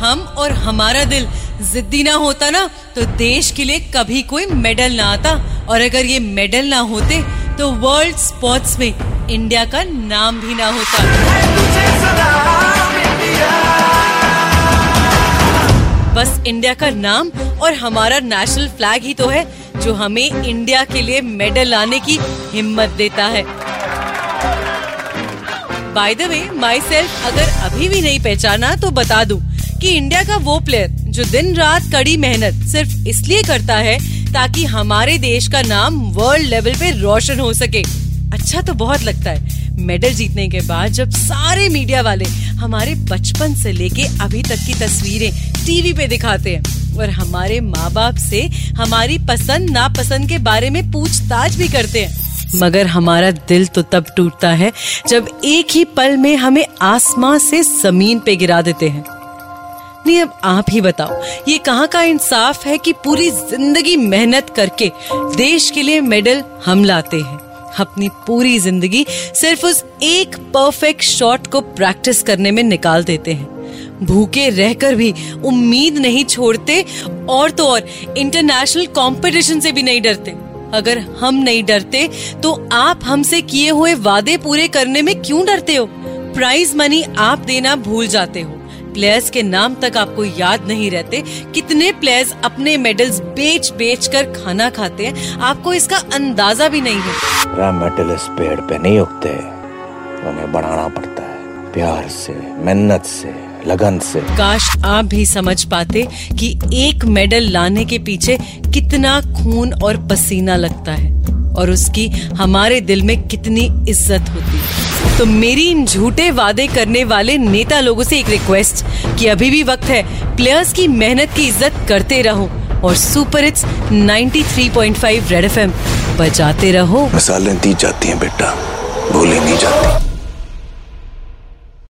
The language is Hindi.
हम और हमारा दिल जिद्दी ना होता ना तो देश के लिए कभी कोई मेडल ना आता। और अगर ये मेडल ना होते तो वर्ल्ड स्पोर्ट्स में इंडिया का नाम भी ना होता। बस इंडिया का नाम और हमारा नेशनल फ्लैग ही तो है, जो हमें इंडिया के लिए मेडल लाने की हिम्मत देता है। By the way my self अगर अभी भी नहीं पहचाना तो बता दूँ। कि इंडिया का वो प्लेयर जो दिन रात कड़ी मेहनत सिर्फ़ इसलिए करता है ताकि हमारे देश का नाम वर्ल्ड लेवल पे रोशन हो सके। अच्छा तो बहुत लगता है। मेडल जीतने के बाद जब सारे मीडिया वाले हमारे बचपन से लेके अभी तक की तस्वीरें टीवी पे दिखाते हैं और हमारे माँ बाप से हमारी पसंद, नापसंद के बारे में पूछताछ भी करते हैं। मगर हमारा दिल तो तब टूटता है जब एक ही पल में हमें आसमां से ज़मीन पे गिरा देते हैं। नहीं अब आप ही बताओ, ये कहाँ का इंसाफ है कि पूरी ज़िंदगी मेहनत करके देश के लिए मेडल हम लाते हैं? अपनी पूरी ज़िंदगी सिर्फ़ उस एक परफेक्ट शॉट को प्रैक्टिस करने में निकाल देते हैं। भूखे रहकर भी उम्मीद नहीं छोड़ते, और तो और इंटरनेशनल कंपटीशन से भी नहीं डरते। अगर हम नहीं डरते तो आप हमसे किए हुए वादे पूरे करने में क्यों डरते हो? प्राइज मनी आप देना भूल जाते हो। प्लेयर्स के नाम तक आपको याद नहीं रहते कितने प्लेयर्स अपने मेडल्स बेच बेच कर खाना खाते हैं आपको इसका अंदाज़ा भी नहीं है। मेडल इस पेड़ पे नहीं उगते उन्हें बढ़ाना पड़ता है प्यार से मेहनत से लगन से। काश आप भी समझ पाते कि एक मेडल लाने के पीछे कितना खून और पसीना लगता है और उसकी हमारे दिल में कितनी इज़्ज़त होती है। तो मेरी इन झूठे वादे करने वाले नेता लोगों से एक रिक्वेस्ट कि अभी भी वक्त है प्लेयर्स की मेहनत की इज़्ज़त करते रहो और सुपर हिट्स 93.5 रेड एफएम बजाते रहो। मिसालें दी जाती हैं बेटा, भूली नहीं जाती।